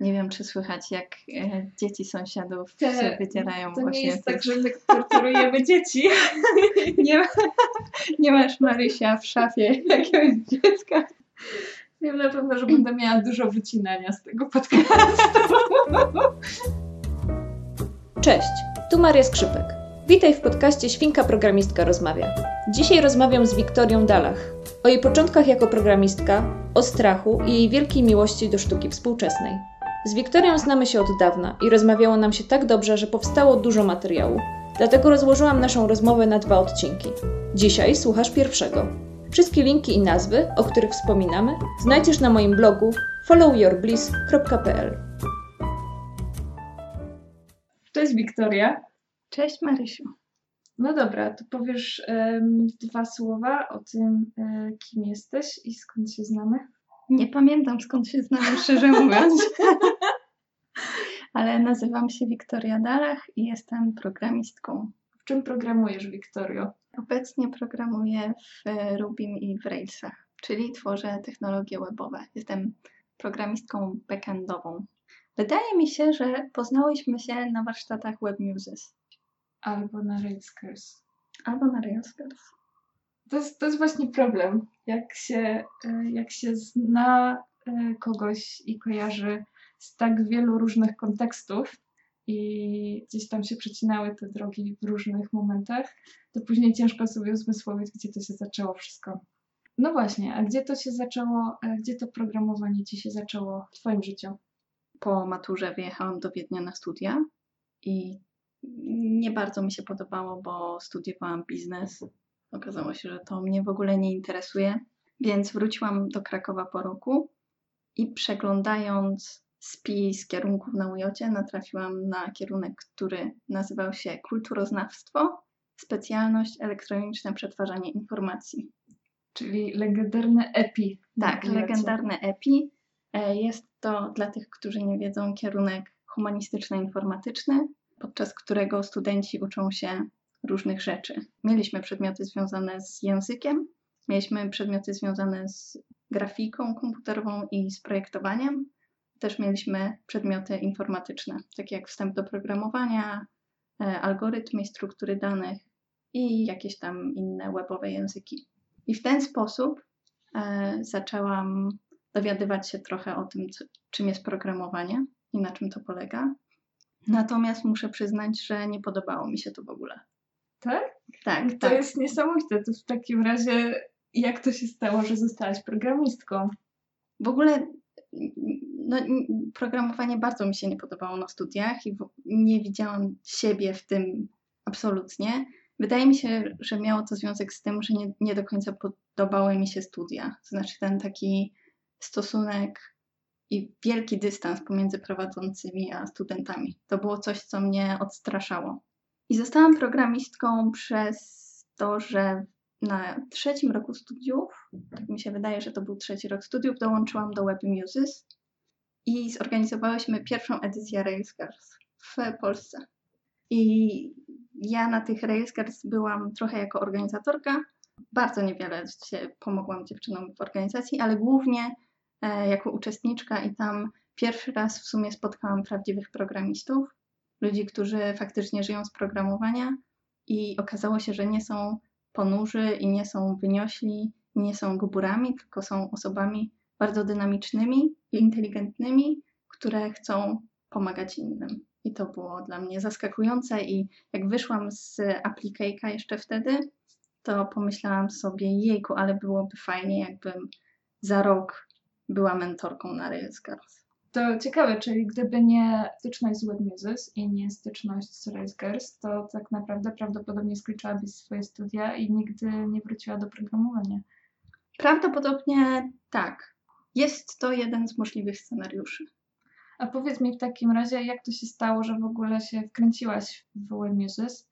Nie wiem, czy słychać, jak e, dzieci sąsiadów Te- się wydzielają To nie właśnie. jest te- tak, że my torturujemy dzieci. nie, ma, nie masz Marysia w szafie jakiegoś dziecka. Wiem na pewno, że będę miała dużo wycinania z tego podcastu. Cześć, tu Maria Skrzypek. Witaj w podcaście Świnka Programistka Rozmawia. Dzisiaj rozmawiam z Wiktorią Dalach o jej początkach jako programistka, o strachu i jej wielkiej miłości do sztuki współczesnej. Z Wiktorią znamy się od dawna i rozmawiało nam się tak dobrze, że powstało dużo materiału. Dlatego rozłożyłam naszą rozmowę na dwa odcinki. Dzisiaj słuchasz pierwszego. Wszystkie linki i nazwy, o których wspominamy, znajdziesz na moim blogu followyourbliss.pl. Cześć Wiktoria. Cześć Marysiu. No dobra, to powiesz em, dwa słowa o tym, e, kim jesteś i skąd się znamy. Nie pamiętam skąd się znamy, szczerze mówiąc. Ale nazywam się Wiktoria Dalach i jestem programistką. W czym programujesz, Wiktorio? Obecnie programuję w Rubim i w Railsach, czyli tworzę technologie webowe. Jestem programistką backendową. Wydaje mi się, że poznałyśmy się na warsztatach Web Muses Albo na Railskers. albo na Railskers. To jest, to jest właśnie problem. Jak się, e, jak się zna e, kogoś i kojarzy z tak wielu różnych kontekstów i gdzieś tam się przecinały te drogi w różnych momentach, to później ciężko sobie uzmysłowić, gdzie to się zaczęło wszystko. No właśnie, a gdzie to się zaczęło, e, gdzie to programowanie ci się zaczęło w twoim życiu? Po maturze wyjechałam do Wiednia na studia i nie bardzo mi się podobało, bo studiowałam biznes. Okazało się, że to mnie w ogóle nie interesuje, więc wróciłam do Krakowa po roku i przeglądając spis kierunków na UJ natrafiłam na kierunek, który nazywał się kulturoznawstwo, specjalność elektroniczne przetwarzanie informacji. Czyli legendarne EPI. Tak, legendarne EPI. E, Jest to dla tych, którzy nie wiedzą, kierunek humanistyczno-informatyczny, podczas którego studenci uczą się różnych rzeczy. Mieliśmy przedmioty związane z językiem, mieliśmy przedmioty związane z grafiką komputerową i z projektowaniem. Też mieliśmy przedmioty informatyczne, takie jak wstęp do programowania, e, algorytmy i struktury danych i jakieś tam inne webowe języki. I w ten sposób e, zaczęłam dowiadywać się trochę o tym, co, czym jest programowanie i na czym to polega. Natomiast muszę przyznać, że nie podobało mi się to w ogóle. Tak? Tak, To tak. jest niesamowite. To w takim razie, jak to się stało, że zostałaś programistką? W ogóle no, programowanie bardzo mi się nie podobało na studiach i nie widziałam siebie w tym absolutnie. Wydaje mi się, że miało to związek z tym, że nie, nie do końca podobały mi się studia. To znaczy ten taki stosunek i wielki dystans pomiędzy prowadzącymi a studentami. To było coś, co mnie odstraszało. I zostałam programistką przez to, że na trzecim roku studiów, tak mi się wydaje, że to był trzeci rok studiów, dołączyłam do Web Muses i zorganizowałyśmy pierwszą edycję Railscars w Polsce. I ja na tych Railscars byłam trochę jako organizatorka. Bardzo niewiele się pomogłam dziewczynom w organizacji, ale głównie e, jako uczestniczka i tam pierwszy raz w sumie spotkałam prawdziwych programistów, ludzi, którzy faktycznie żyją z programowania i okazało się, że nie są ponurzy i nie są wyniośli, nie są gburami, tylko są osobami bardzo dynamicznymi i inteligentnymi, które chcą pomagać innym. I to było dla mnie zaskakujące i jak wyszłam z Applicateka jeszcze wtedy, to pomyślałam sobie, jejku, ale byłoby fajnie, jakbym za rok była mentorką na Railscars. To ciekawe, czyli gdyby nie styczność z WebMuses i nie styczność z Railscars, to tak naprawdę prawdopodobnie skończyłabyś swoje studia i nigdy nie wróciła do programowania. Prawdopodobnie tak. Jest to jeden z możliwych scenariuszy. A powiedz mi w takim razie, jak to się stało, że w ogóle się wkręciłaś w WebMuses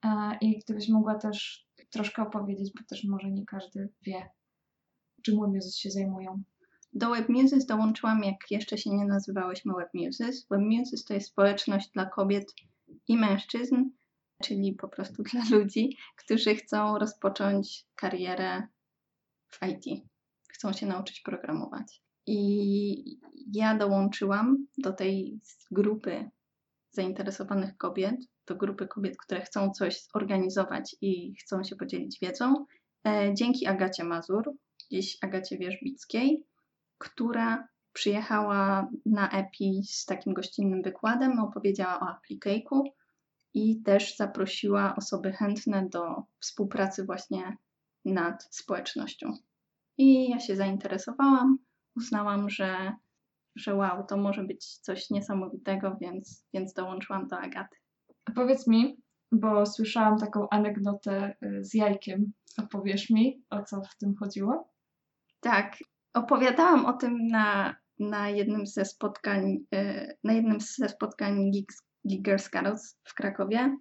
A, i gdybyś mogła też troszkę opowiedzieć, bo też może nie każdy wie, czym WebMuses się zajmują. Do WebMuses dołączyłam, jak jeszcze się nie nazywałyśmy WebMuses. WebMuses to jest społeczność dla kobiet i mężczyzn, czyli po prostu dla ludzi, którzy chcą rozpocząć karierę w IT. Chcą się nauczyć programować. I ja dołączyłam do tej grupy zainteresowanych kobiet, do grupy kobiet, które chcą coś zorganizować i chcą się podzielić wiedzą, e, dzięki Agacie Mazur, dziś Agacie Wierzbickiej, która przyjechała na EPI z takim gościnnym wykładem, opowiedziała o AppliCake'u i też zaprosiła osoby chętne do współpracy właśnie nad społecznością. I ja się zainteresowałam, uznałam, że, że wow, to może być coś niesamowitego, więc, więc dołączyłam do Agaty. A powiedz mi, bo słyszałam taką anegdotę y, z jajkiem. Opowiesz mi, o co w tym chodziło? Tak, opowiadałam o tym na, na jednym ze spotkań, y, na jednym ze spotkań Geek, w Krakowie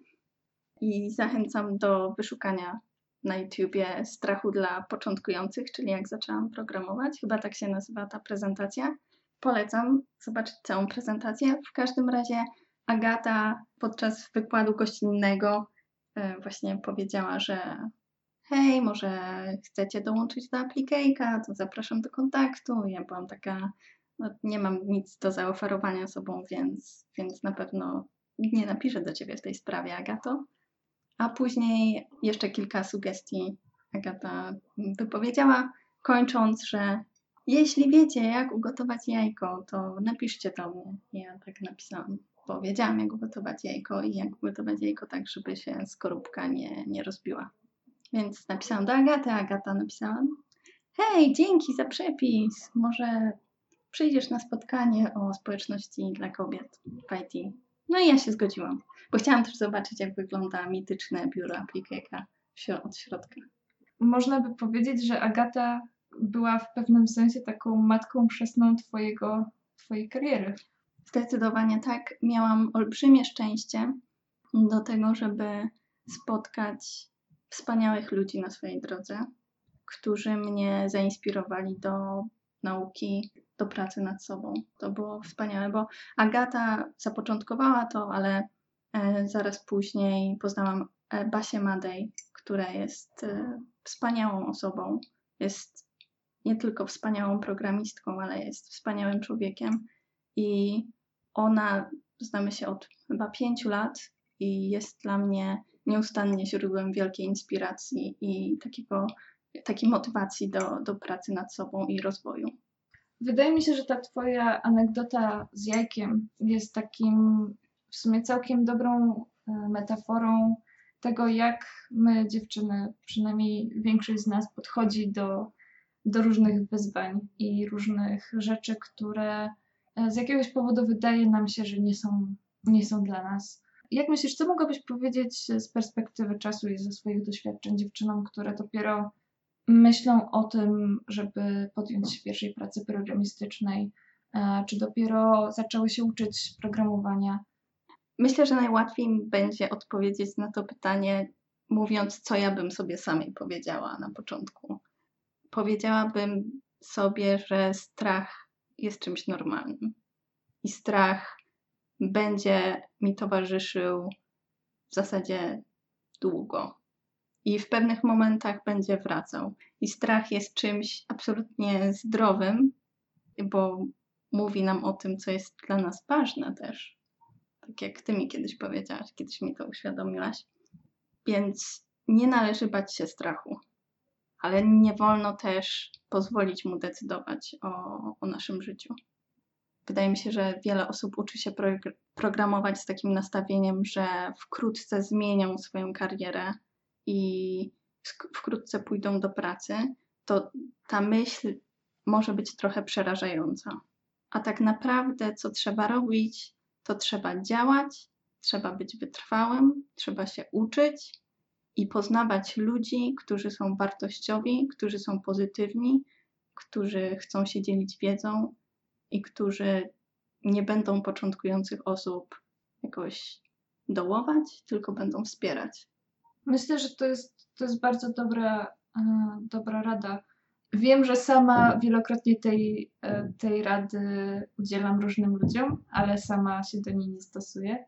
i zachęcam do wyszukania na YouTubie strachu dla początkujących, czyli jak zaczęłam programować. Chyba tak się nazywa ta prezentacja. Polecam zobaczyć całą prezentację. W każdym razie Agata podczas wykładu gościnnego y, właśnie powiedziała, że hej, może chcecie dołączyć do Applicateka, to zapraszam do kontaktu. Ja byłam taka, no, nie mam nic do zaoferowania sobą, więc, więc na pewno nie napiszę do Ciebie w tej sprawie, Agato. A później jeszcze kilka sugestii Agata wypowiedziała, kończąc, że jeśli wiecie, jak ugotować jajko, to napiszcie do mnie. Ja tak napisałam. Powiedziałam, jak ugotować jajko i jak ugotować jajko tak, żeby się skorupka nie, nie rozbiła. Więc napisałam do Agaty, Agata napisała hej, dzięki za przepis, może przyjdziesz na spotkanie o społeczności dla kobiet w IT. No i ja się zgodziłam, bo chciałam też zobaczyć, jak wygląda mityczne biuro Applicaka od środka. Można by powiedzieć, że Agata była w pewnym sensie taką matką chrzestną twojego, twojej kariery. Zdecydowanie tak. Miałam olbrzymie szczęście do tego, żeby spotkać wspaniałych ludzi na swojej drodze, którzy mnie zainspirowali do nauki, do pracy nad sobą. To było wspaniałe, bo Agata zapoczątkowała to, ale e, zaraz później poznałam e, Basię Madej, która jest e, wspaniałą osobą. Jest nie tylko wspaniałą programistką, ale jest wspaniałym człowiekiem i ona, znamy się od chyba pięciu lat i jest dla mnie nieustannie źródłem wielkiej inspiracji i takiego, takiej motywacji do, do pracy nad sobą i rozwoju. Wydaje mi się, że ta Twoja anegdota z jajkiem jest takim w sumie całkiem dobrą e, metaforą tego, jak my, dziewczyny, przynajmniej większość z nas, podchodzi do, do różnych wyzwań i różnych rzeczy, które e, z jakiegoś powodu wydaje nam się, że nie są, nie są dla nas. Jak myślisz, co mogłabyś powiedzieć z perspektywy czasu i ze swoich doświadczeń dziewczynom, które dopiero myślą o tym, żeby podjąć się pierwszej pracy programistycznej, e, czy dopiero zaczęły się uczyć programowania? Myślę, że najłatwiej będzie odpowiedzieć na to pytanie, mówiąc, co ja bym sobie samej powiedziała na początku. Powiedziałabym sobie, że strach jest czymś normalnym. I strach będzie mi towarzyszył w zasadzie długo. I w pewnych momentach będzie wracał. I strach jest czymś absolutnie zdrowym, bo mówi nam o tym, co jest dla nas ważne też. Tak jak ty mi kiedyś powiedziałaś, kiedyś mi to uświadomiłaś. Więc nie należy bać się strachu, ale nie wolno też pozwolić mu decydować o, o naszym życiu. Wydaje mi się, że wiele osób uczy się pro programować z takim nastawieniem, że wkrótce zmienią swoją karierę i wkrótce pójdą do pracy, to ta myśl może być trochę przerażająca. A tak naprawdę, co trzeba robić, to trzeba działać, trzeba być wytrwałym, trzeba się uczyć i poznawać ludzi, którzy są wartościowi, którzy są pozytywni, którzy chcą się dzielić wiedzą, i którzy nie będą początkujących osób jakoś dołować, tylko będą wspierać. Myślę, że to jest, to jest bardzo dobra, e, dobra rada. Wiem, że sama wielokrotnie tej, e, tej rady udzielam różnym ludziom, ale sama się do niej nie stosuję.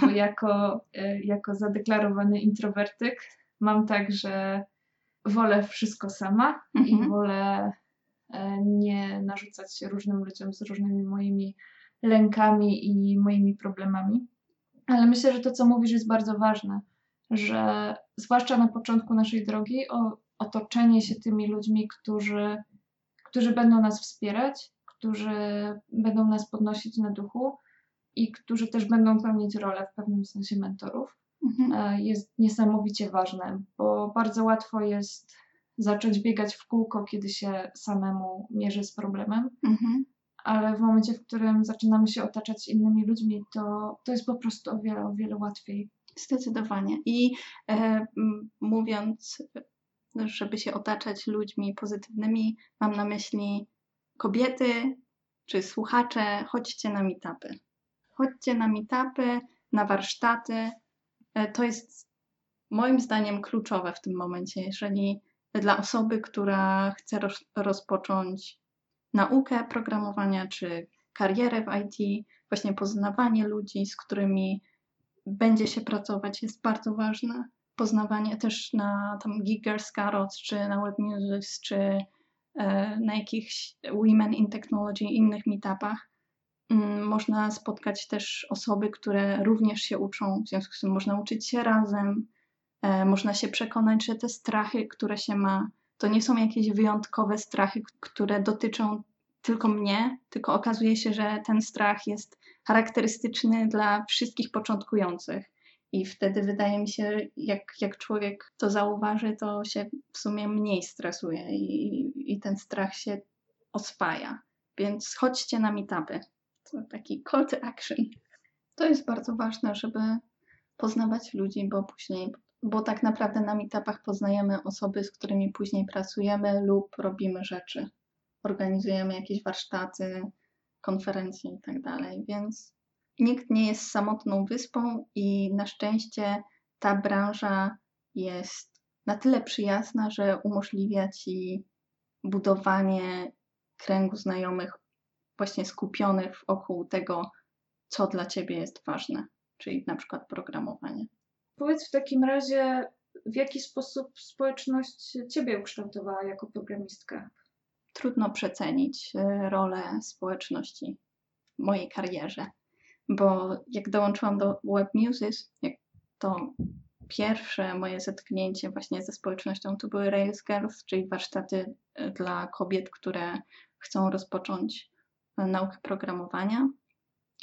Bo jako, e, jako zadeklarowany introwertyk mam tak, że wolę wszystko sama mhm. i wolę e, nie narzucać się różnym ludziom z różnymi moimi lękami i moimi problemami. Ale myślę, że to, co mówisz, jest bardzo ważne, że zwłaszcza na początku naszej drogi, o, otoczenie się tymi ludźmi, którzy, którzy będą nas wspierać, którzy będą nas podnosić na duchu i którzy też będą pełnić rolę w pewnym sensie mentorów, Mhm. e, jest niesamowicie ważne, bo bardzo łatwo jest zacząć biegać w kółko, kiedy się samemu mierzy z problemem, Mhm. ale w momencie, w którym zaczynamy się otaczać innymi ludźmi, to, to jest po prostu o wiele, o wiele łatwiej. Zdecydowanie. I e, mówiąc, żeby się otaczać ludźmi pozytywnymi, mam na myśli kobiety czy słuchacze, chodźcie na meetupy. Chodźcie na meetupy, na warsztaty. E, to jest moim zdaniem kluczowe w tym momencie, jeżeli dla osoby, która chce roz, rozpocząć naukę programowania czy karierę w IT, właśnie poznawanie ludzi, z którymi będzie się pracować, jest bardzo ważne. Poznawanie też na tam Giggers, Carrots, czy na Web Music, czy e, na jakichś Women in Technology, innych meetupach. Mm, Można spotkać też osoby, które również się uczą, w związku z tym można uczyć się razem. E, Można się przekonać, że te strachy, które się ma, to nie są jakieś wyjątkowe strachy, które dotyczą tylko mnie, tylko okazuje się, że ten strach jest charakterystyczny dla wszystkich początkujących. I wtedy wydaje mi się, jak, jak człowiek to zauważy, to się w sumie mniej stresuje i, i ten strach się oswaja. Więc chodźcie na meetupy. To taki call to action. To jest bardzo ważne, żeby poznawać ludzi, bo później, bo tak naprawdę na meetupach poznajemy osoby, z którymi później pracujemy lub robimy rzeczy. Organizujemy jakieś warsztaty, konferencje i tak dalej, więc nikt nie jest samotną wyspą i na szczęście ta branża jest na tyle przyjazna, że umożliwia ci budowanie kręgu znajomych właśnie skupionych wokół tego, co dla ciebie jest ważne, czyli na przykład programowanie. Powiedz w takim razie, w jaki sposób społeczność Ciebie ukształtowała jako programistkę? Trudno przecenić y, rolę społeczności w mojej karierze, bo jak dołączyłam do Web Music, to pierwsze moje zetknięcie właśnie ze społecznością to były Rails Girls, czyli warsztaty y, dla kobiet, które chcą rozpocząć y, naukę programowania.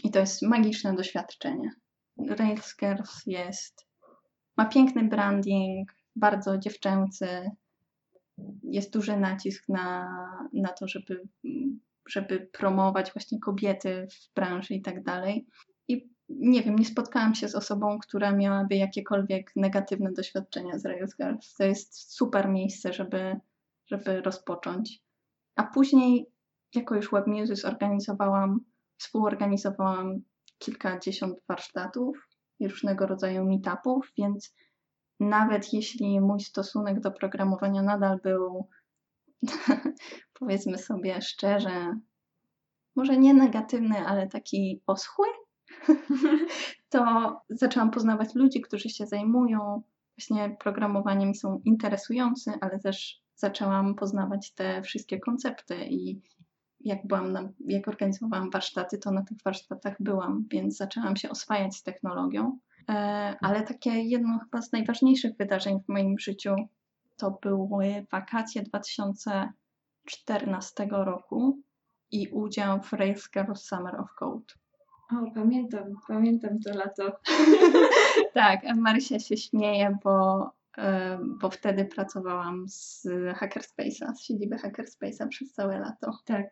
I to jest magiczne doświadczenie. Rails Girls jest, ma piękny branding, bardzo dziewczęcy. Jest duży nacisk na, na to, żeby, żeby promować właśnie kobiety w branży i tak dalej. I nie wiem, nie spotkałam się z osobą, która miałaby jakiekolwiek negatywne doświadczenia z Rails Girls. To jest super miejsce, żeby, żeby rozpocząć. A później, jako już Web Music, zorganizowałam, współorganizowałam kilkadziesiąt warsztatów i różnego rodzaju meetupów, więc nawet jeśli mój stosunek do programowania nadal był, powiedzmy sobie szczerze, może nie negatywny, ale taki oschły, to zaczęłam poznawać ludzi, którzy się zajmują właśnie programowaniem i są interesujący, ale też zaczęłam poznawać te wszystkie koncepty i jak byłam, na, jak organizowałam warsztaty, to na tych warsztatach byłam, więc zaczęłam się oswajać z technologią. E, ale takie jedno chyba z najważniejszych wydarzeń w moim życiu to były wakacje 2014 roku i udział w Rails Girls Summer of Code. O, pamiętam, pamiętam to lato. Tak, Marysia się śmieje, bo, e, bo wtedy pracowałam z Hackerspace'a, z siedziby Hackerspace'a przez całe lato. Tak.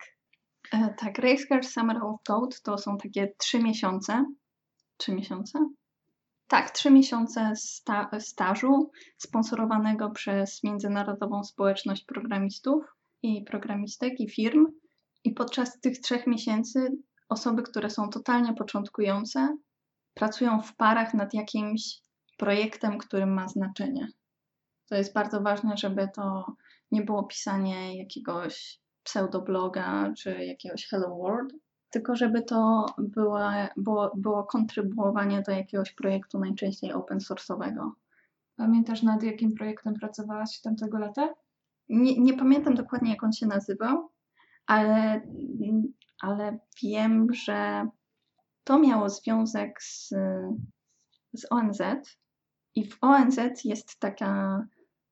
E, Tak, Girls Summer of Code to są takie trzy miesiące. Trzy miesiące? Tak, trzy miesiące sta stażu sponsorowanego przez Międzynarodową Społeczność Programistów i Programistek i firm. I podczas tych trzech miesięcy osoby, które są totalnie początkujące, pracują w parach nad jakimś projektem, który ma znaczenie. To jest bardzo ważne, żeby to nie było pisanie jakiegoś pseudobloga czy jakiegoś Hello World, tylko żeby to było, było, było kontrybuowanie do jakiegoś projektu, najczęściej open source'owego. Pamiętasz nad jakim projektem pracowałaś tamtego lata? Nie, nie pamiętam dokładnie, jak on się nazywał, ale, ale wiem, że to miało związek z, z ONZ i w ONZ jest taka,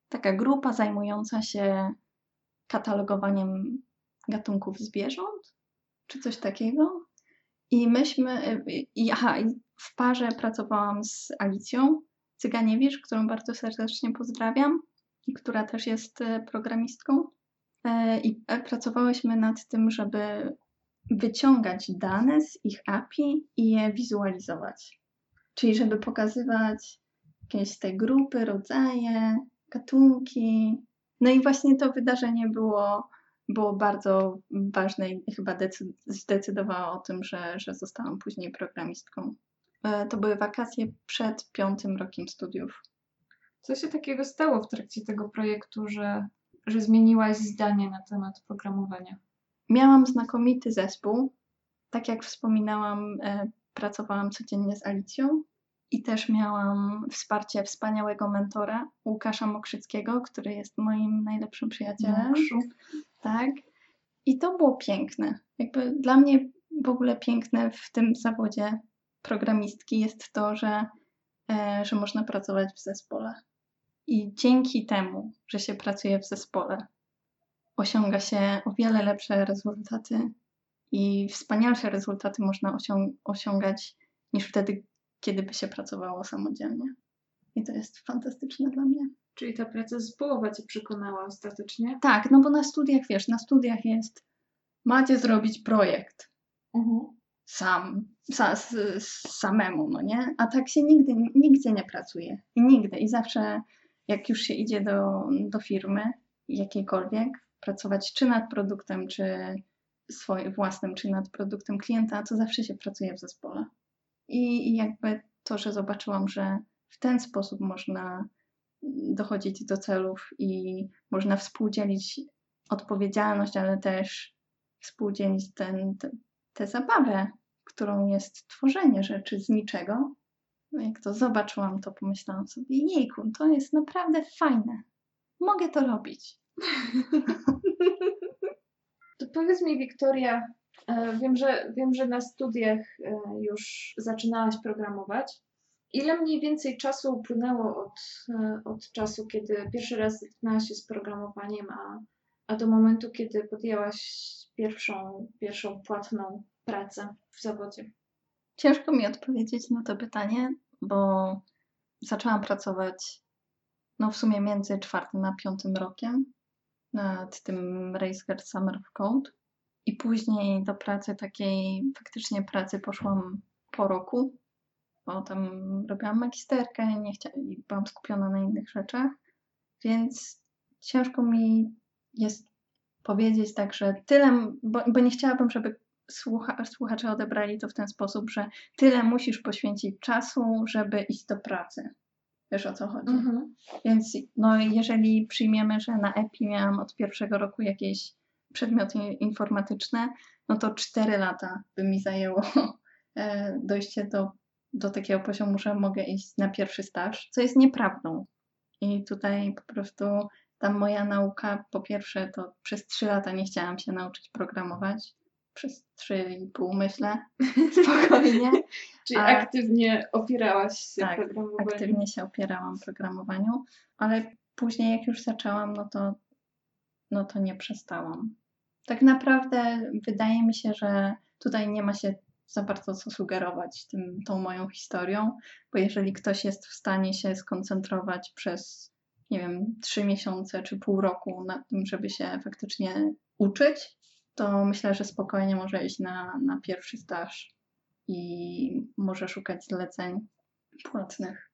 taka grupa zajmująca się katalogowaniem gatunków zwierząt, czy coś takiego. I myśmy, i, aha, w parze pracowałam z Alicją Cyganiewicz, którą bardzo serdecznie pozdrawiam i która też jest e, programistką. E, I e, pracowałyśmy nad tym, żeby wyciągać dane z ich API i je wizualizować. Czyli żeby pokazywać jakieś te grupy, rodzaje, gatunki. No i właśnie to wydarzenie było, było bardzo ważne i chyba zdecydowało o tym, że, że zostałam później programistką. E, to były wakacje przed piątym rokiem studiów. Co się takiego stało w trakcie tego projektu, że, że zmieniłaś zdanie na temat programowania? Miałam znakomity zespół. Tak jak wspominałam, e, pracowałam codziennie z Alicją i też miałam wsparcie wspaniałego mentora Łukasza Mokrzyckiego, który jest moim najlepszym przyjacielem. Mokrzu. Tak. I to było piękne. Jakby dla mnie w ogóle piękne w tym zawodzie programistki jest to, że, e, że można pracować w zespole. I dzięki temu, że się pracuje w zespole, osiąga się o wiele lepsze rezultaty i wspanialsze rezultaty można osiąg osiągać niż wtedy, kiedy by się pracowało samodzielnie. I to jest fantastyczne dla mnie. Czyli ta praca zespołowa Cię przekonała ostatecznie? Tak, no bo na studiach, wiesz, na studiach jest macie zrobić projekt. Mhm. Sam, sa, samemu, no nie? A tak się nigdy, nigdzie nie pracuje. I nigdy. I zawsze, jak już się idzie do, do firmy jakiejkolwiek, pracować czy nad produktem, czy swoim własnym, czy nad produktem klienta, to zawsze się pracuje w zespole. I, jakby to, że zobaczyłam, że w ten sposób można dochodzić do celów i można współdzielić odpowiedzialność, ale też współdzielić ten, te, tę zabawę, którą jest tworzenie rzeczy z niczego. No jak to zobaczyłam, to pomyślałam sobie, jejku, to jest naprawdę fajne. Mogę to robić. To powiedz mi, Wiktoria, wiem, że, wiem, że na studiach e, już zaczynałaś programować. Ile mniej więcej czasu upłynęło od, e, od czasu, kiedy pierwszy raz zetknęłaś się z programowaniem, a, a do momentu, kiedy podjęłaś pierwszą, pierwszą płatną pracę w zawodzie? Ciężko mi odpowiedzieć na to pytanie, bo zaczęłam pracować no w sumie między czwartym a piątym rokiem nad tym RaceGuard Summer of Code i później do pracy takiej, faktycznie pracy poszłam po roku, bo tam robiłam magisterkę nie i byłam skupiona na innych rzeczach, więc ciężko mi jest powiedzieć tak, że tyle, bo, bo nie chciałabym, żeby słucha, słuchacze odebrali to w ten sposób, że tyle musisz poświęcić czasu, żeby iść do pracy. Wiesz o co chodzi? Mhm. Więc no, jeżeli przyjmiemy, że na EPI miałam od pierwszego roku jakieś przedmioty informatyczne, no to 4 lata by mi zajęło e, dojście do, do takiego poziomu, że mogę iść na pierwszy staż, co jest nieprawdą. I tutaj po prostu tam moja nauka, po pierwsze, to przez 3 lata nie chciałam się nauczyć programować. Przez 3,5 myślę, spokojnie. Czyli A, aktywnie opierałaś się tak, programowaniu. aktywnie się opierałam programowaniu, ale później jak już zaczęłam, no to, no to nie przestałam. Tak naprawdę wydaje mi się, że tutaj nie ma się za bardzo co sugerować tym, tą moją historią, bo jeżeli ktoś jest w stanie się skoncentrować przez, nie wiem, trzy miesiące czy pół roku na tym, żeby się faktycznie uczyć, to myślę, że spokojnie może iść na, na pierwszy staż i może szukać zleceń płatnych.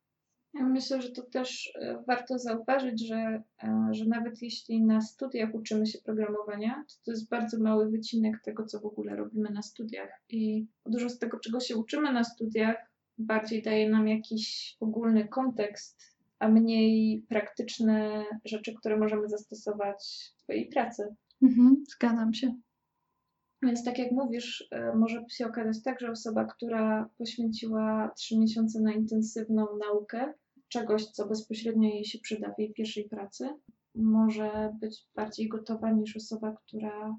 Myślę, że to też e, warto zauważyć, że, e, że nawet jeśli na studiach uczymy się programowania, to to jest bardzo mały wycinek tego, co w ogóle robimy na studiach. I dużo z tego, czego się uczymy na studiach, bardziej daje nam jakiś ogólny kontekst, a mniej praktyczne rzeczy, które możemy zastosować w swojej pracy. Mhm, zgadzam się. Więc tak jak mówisz, e, może się okazać tak, że osoba, która poświęciła trzy miesiące na intensywną naukę czegoś, co bezpośrednio jej się przyda w jej pierwszej pracy, może być bardziej gotowa niż osoba, która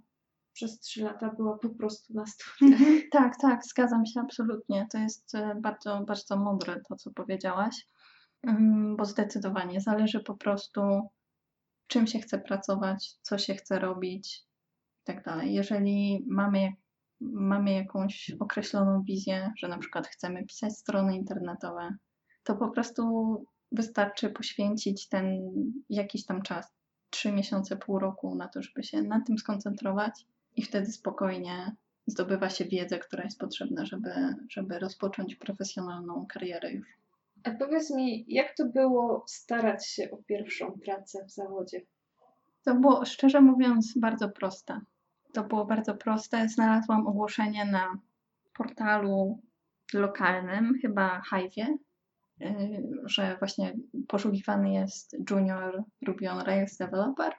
przez trzy lata była po prostu na studiach. Mhm, tak, tak, zgadzam się absolutnie. To jest e, bardzo, bardzo mądre to, co powiedziałaś, Mm, bo zdecydowanie zależy po prostu, czym się chce pracować, co się chce robić i tak. Jeżeli mamy, mamy jakąś określoną wizję, że na przykład chcemy pisać strony internetowe, to po prostu wystarczy poświęcić ten jakiś tam czas, trzy miesiące, pół roku na to, żeby się na tym skoncentrować i wtedy spokojnie zdobywa się wiedzę, która jest potrzebna, żeby, żeby rozpocząć profesjonalną karierę już. A powiedz mi, jak to było starać się o pierwszą pracę w zawodzie? To było, szczerze mówiąc, bardzo proste. To było bardzo proste. Znalazłam ogłoszenie na portalu lokalnym, chyba Hive'ie, że właśnie poszukiwany jest junior Ruby on Rails developer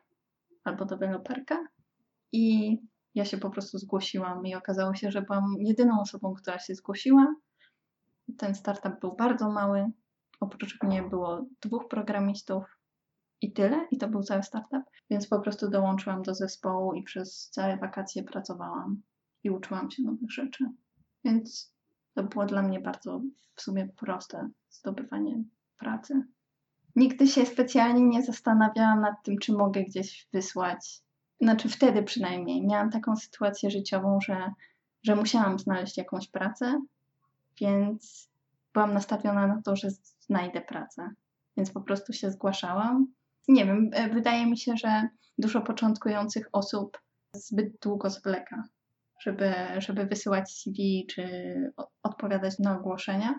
albo deweloperka i ja się po prostu zgłosiłam i okazało się, że byłam jedyną osobą, która się zgłosiła. Ten startup był bardzo mały. Oprócz mnie było dwóch programistów i tyle, i to był cały startup, więc po prostu dołączyłam do zespołu i przez całe wakacje pracowałam i uczyłam się nowych rzeczy. Więc to było dla mnie bardzo w sumie proste zdobywanie pracy. Nigdy się specjalnie nie zastanawiałam nad tym, czy mogę gdzieś wysłać. Znaczy wtedy przynajmniej miałam taką sytuację życiową, że, że musiałam znaleźć jakąś pracę, więc byłam nastawiona na to, że znajdę pracę. Więc po prostu się zgłaszałam. Nie wiem, e, wydaje mi się, że dużo początkujących osób zbyt długo zwleka, żeby, żeby wysyłać CV czy odpowiadać na ogłoszenia.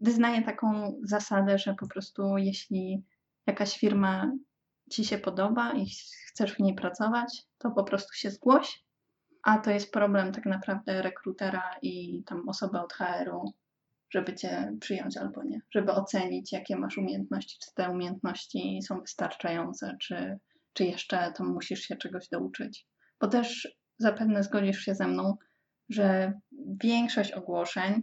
Wyznaję taką zasadę, że po prostu jeśli jakaś firma ci się podoba i chcesz w niej pracować, to po prostu się zgłoś. A to jest problem tak naprawdę rekrutera i tam osoby od HR-u, żeby cię przyjąć albo nie, żeby ocenić, jakie masz umiejętności, czy te umiejętności są wystarczające, czy, czy jeszcze tam musisz się czegoś douczyć. Bo też zapewne zgodzisz się ze mną, że większość ogłoszeń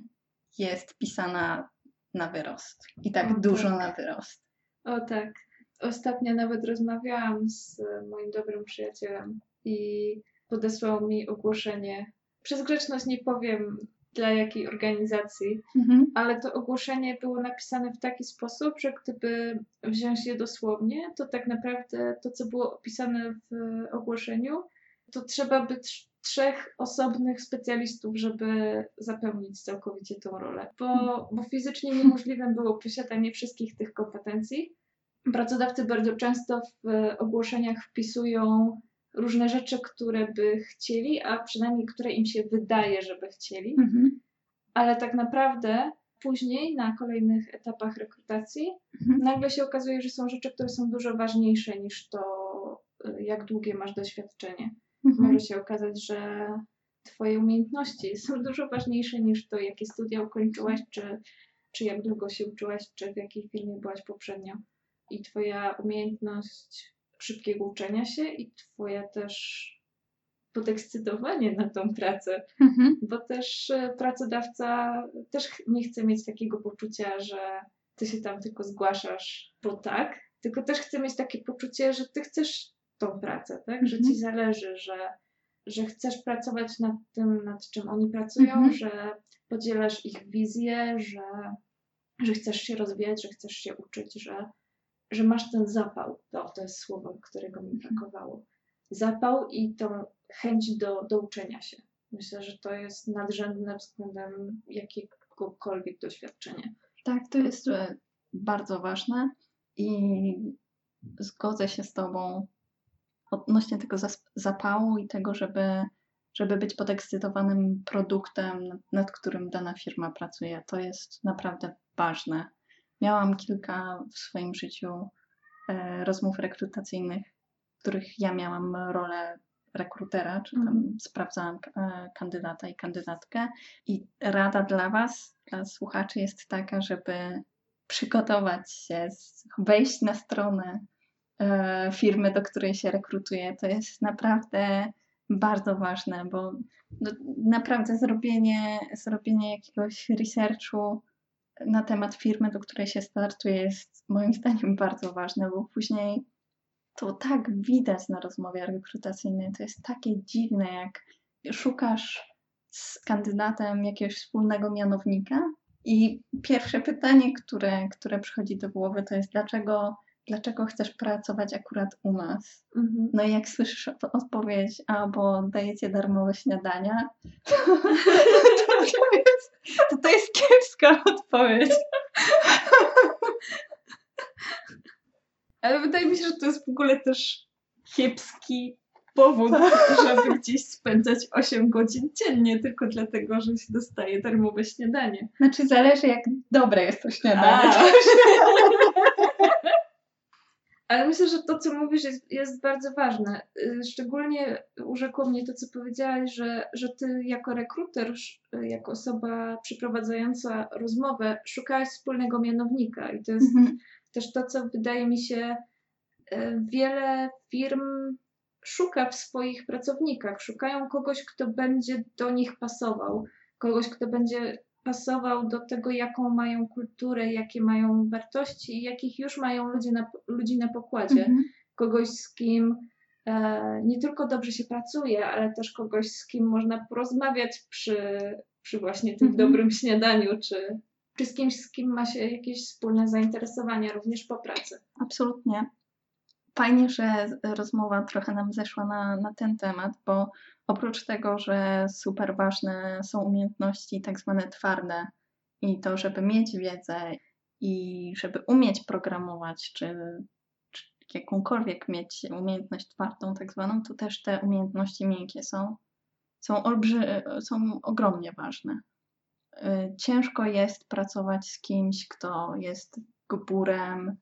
jest pisana na wyrost i tak O, dużo tak. na wyrost. O tak. Ostatnio nawet rozmawiałam z moim dobrym przyjacielem i podesłał mi ogłoszenie. Przez grzeczność nie powiem dla jakiej organizacji, Mhm. ale to ogłoszenie było napisane w taki sposób, że gdyby wziąć je dosłownie, to tak naprawdę to, co było opisane w ogłoszeniu, to trzeba by trz- trzech osobnych specjalistów, żeby zapełnić całkowicie tą rolę, bo, bo fizycznie niemożliwym było posiadanie wszystkich tych kompetencji. Pracodawcy bardzo często w ogłoszeniach wpisują różne rzeczy, które by chcieli, a przynajmniej które im się wydaje, żeby chcieli Mhm. ale tak naprawdę później na kolejnych etapach rekrutacji Mhm. nagle się okazuje, że są rzeczy, które są dużo ważniejsze niż to, y, jak długie masz doświadczenie. Mhm. Może się okazać, że Twoje umiejętności są dużo ważniejsze niż to, jakie studia ukończyłaś, czy, czy jak długo się uczyłaś, czy w jakiej firmie byłaś poprzednio. I Twoja umiejętność szybkiego uczenia się i Twoja też podekscytowanie na tą pracę Mhm. bo też e, pracodawca też nie chce mieć takiego poczucia, że ty się tam tylko zgłaszasz, bo tak, tylko też chce mieć takie poczucie, że ty chcesz tą pracę, tak? Że Mhm. ci zależy, że, że chcesz pracować nad tym, nad czym oni pracują, Mhm. że podzielasz ich wizję, że, że chcesz się rozwijać, że chcesz się uczyć, że, że masz ten zapał. To, to jest słowo, którego mi brakowało. Zapał i tą chęć do, do uczenia się. Myślę, że to jest nadrzędne względem jakiegokolwiek doświadczenia. Tak, to jest e, bardzo ważne i zgodzę się z Tobą odnośnie tego zapału i tego, żeby, żeby być podekscytowanym produktem, nad, którym dana firma pracuje. To jest naprawdę ważne. Miałam kilka w swoim życiu e, rozmów rekrutacyjnych, w których ja miałam rolę rekrutera, czy tam Mhm. sprawdzałam e, kandydata i kandydatkę. I rada dla Was, dla słuchaczy jest taka, żeby przygotować się, wejść na stronę firmy, do której się rekrutuje. To jest naprawdę bardzo ważne, bo no, naprawdę zrobienie, zrobienie jakiegoś researchu na temat firmy, do której się startuje, jest moim zdaniem bardzo ważne, bo później to tak widać na rozmowie rekrutacyjnej. To jest takie dziwne, jak szukasz z kandydatem jakiegoś wspólnego mianownika i pierwsze pytanie, które, które przychodzi do głowy, to jest dlaczego, dlaczego chcesz pracować akurat u nas? Mhm. No i jak słyszysz odpowiedź, albo dajecie darmowe śniadania, to, to, jest, to, to jest kiepska odpowiedź. Ale wydaje mi się, że to jest w ogóle też kiepski powód, żeby gdzieś spędzać 8 godzin dziennie, tylko dlatego, że się dostaje darmowe śniadanie. Znaczy zależy jak dobre jest to śniadanie. Ale myślę, że to, co mówisz, jest, jest bardzo ważne. Y, Szczególnie urzekło mnie to, co powiedziałaś, że, że ty jako rekruter, sz- jako osoba przeprowadzająca rozmowę, szukałaś wspólnego mianownika. I to jest Mhm. też to, co wydaje mi się, e, wiele firm szuka w swoich pracownikach. Szukają kogoś, kto będzie do nich pasował, kogoś, kto będzie pasował do tego, jaką mają kulturę, jakie mają wartości i jakich już mają ludzie na, ludzi na pokładzie. Mhm. Kogoś, z kim e, nie tylko dobrze się pracuje, ale też kogoś, z kim można porozmawiać przy, przy właśnie tym Mhm. dobrym śniadaniu, czy, czy z kimś, z kim ma się jakieś wspólne zainteresowania, również po pracy. Absolutnie. Fajnie, że rozmowa trochę nam zeszła na, na ten temat, bo oprócz tego, że super ważne są umiejętności tak zwane twarde i to, żeby mieć wiedzę i żeby umieć programować, czy, czy jakąkolwiek mieć umiejętność twardą tak zwaną, to też te umiejętności miękkie są, są, olbrzy, są ogromnie ważne. Y, Ciężko jest pracować z kimś, kto jest gburem,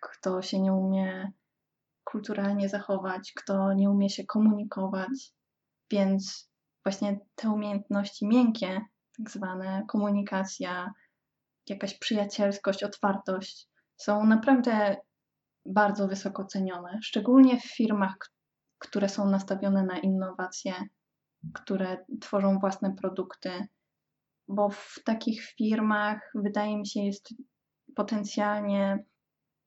kto się nie umie kulturalnie zachować, kto nie umie się komunikować. Więc właśnie te umiejętności miękkie, tak zwane komunikacja, jakaś przyjacielskość, otwartość, są naprawdę bardzo wysoko cenione, szczególnie w firmach, które są nastawione na innowacje, które tworzą własne produkty, bo w takich firmach wydaje mi się jest potencjalnie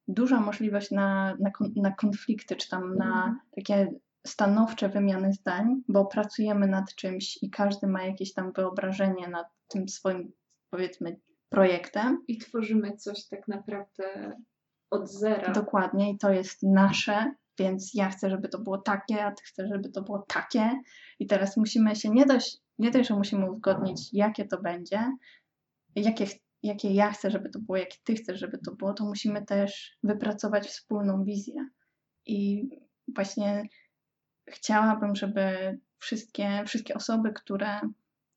duża możliwość na, na, na konflikty, czy tam na Mhm. takie stanowcze wymiany zdań, bo pracujemy nad czymś i każdy ma jakieś tam wyobrażenie nad tym swoim, powiedzmy, projektem. I tworzymy coś tak naprawdę od zera. Dokładnie, i to jest nasze, więc ja chcę, żeby to było takie, a ty chcesz, żeby to było takie. I teraz musimy się nie dość, nie dość, że musimy uzgodnić, jakie to będzie, jakie, jakie ja chcę, żeby to było, jakie ty chcesz, żeby to było, to musimy też wypracować wspólną wizję. I właśnie chciałabym, żeby wszystkie, wszystkie osoby, które,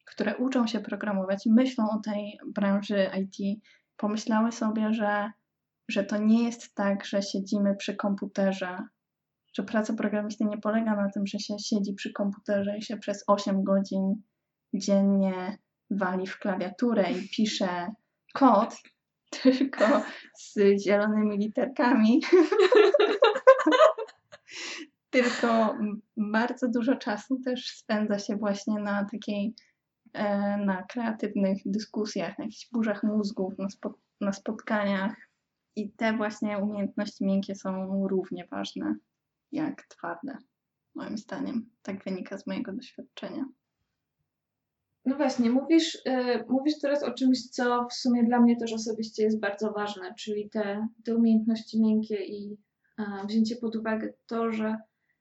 które uczą się programować myślą o tej branży IT, pomyślały sobie, że, że to nie jest tak, że siedzimy przy komputerze, że praca programisty nie polega na tym, że się siedzi przy komputerze i się przez 8 godzin dziennie wali w klawiaturę i pisze kod, tylko z zielonymi literkami. tylko bardzo dużo czasu też spędza się właśnie na takiej, e, na kreatywnych dyskusjach, na jakichś burzach mózgów, na, spo, na spotkaniach. I te właśnie umiejętności miękkie są równie ważne jak twarde, moim zdaniem. Tak wynika z mojego doświadczenia. No właśnie, mówisz, y, mówisz teraz o czymś, co w sumie dla mnie też osobiście jest bardzo ważne, czyli te, te umiejętności miękkie i wzięcie pod uwagę to, że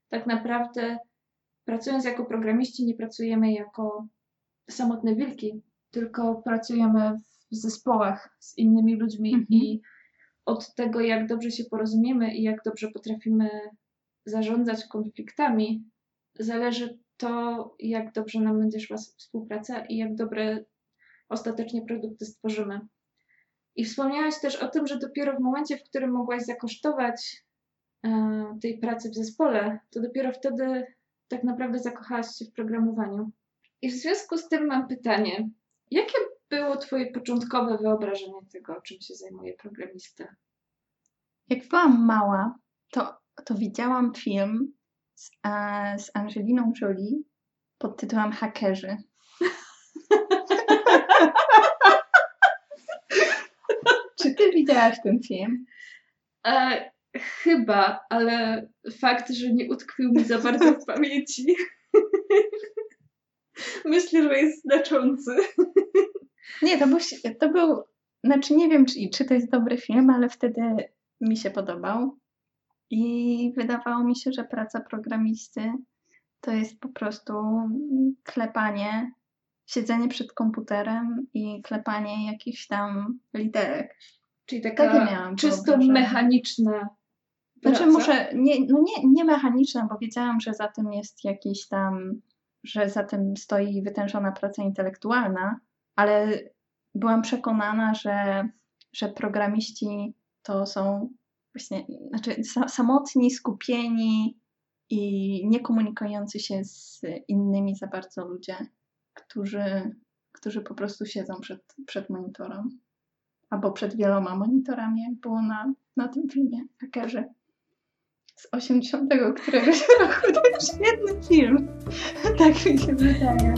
tak naprawdę pracując jako programiści nie pracujemy jako samotne wilki, tylko pracujemy w zespołach z innymi ludźmi Mhm. i od tego, jak dobrze się porozumiemy i jak dobrze potrafimy zarządzać konfliktami, zależy to, jak dobrze nam będzie szła współpraca i jak dobre ostatecznie produkty stworzymy. I wspomniałaś też o tym, że dopiero w momencie, w którym mogłaś zakosztować e, tej pracy w zespole, to dopiero wtedy tak naprawdę zakochałaś się w programowaniu. I w związku z tym mam pytanie, jakie było Twoje początkowe wyobrażenie tego, czym się zajmuje programista? Jak byłam mała, to, to widziałam film z, e, z Angeliną Jolie pod tytułem Hakerzy. Czy ty widziałaś ten film? E, Chyba, ale fakt, że nie utkwił mi za bardzo w pamięci. Myślę, że jest znaczący. Nie, to był, to był, znaczy nie wiem, czy, czy to jest dobry film, ale wtedy mi się podobał. I wydawało mi się, że praca programisty to jest po prostu klepanie, siedzenie przed komputerem i klepanie jakichś tam literek. Czyli taka czysto mechaniczna Znaczy praca. może, nie, no nie, nie mechaniczna, bo wiedziałam, że za tym jest jakiś tam, że za tym stoi wytężona praca intelektualna, ale byłam przekonana, że, że programiści to są właśnie, znaczy sa- samotni, skupieni i niekomunikujący się z innymi za bardzo ludzie, którzy, którzy po prostu siedzą przed, przed monitorem. Albo przed wieloma monitorami, jak było na, na tym filmie, hakerze z 80 któregoś roku. To jest świetny film. Tak mi się wydaje.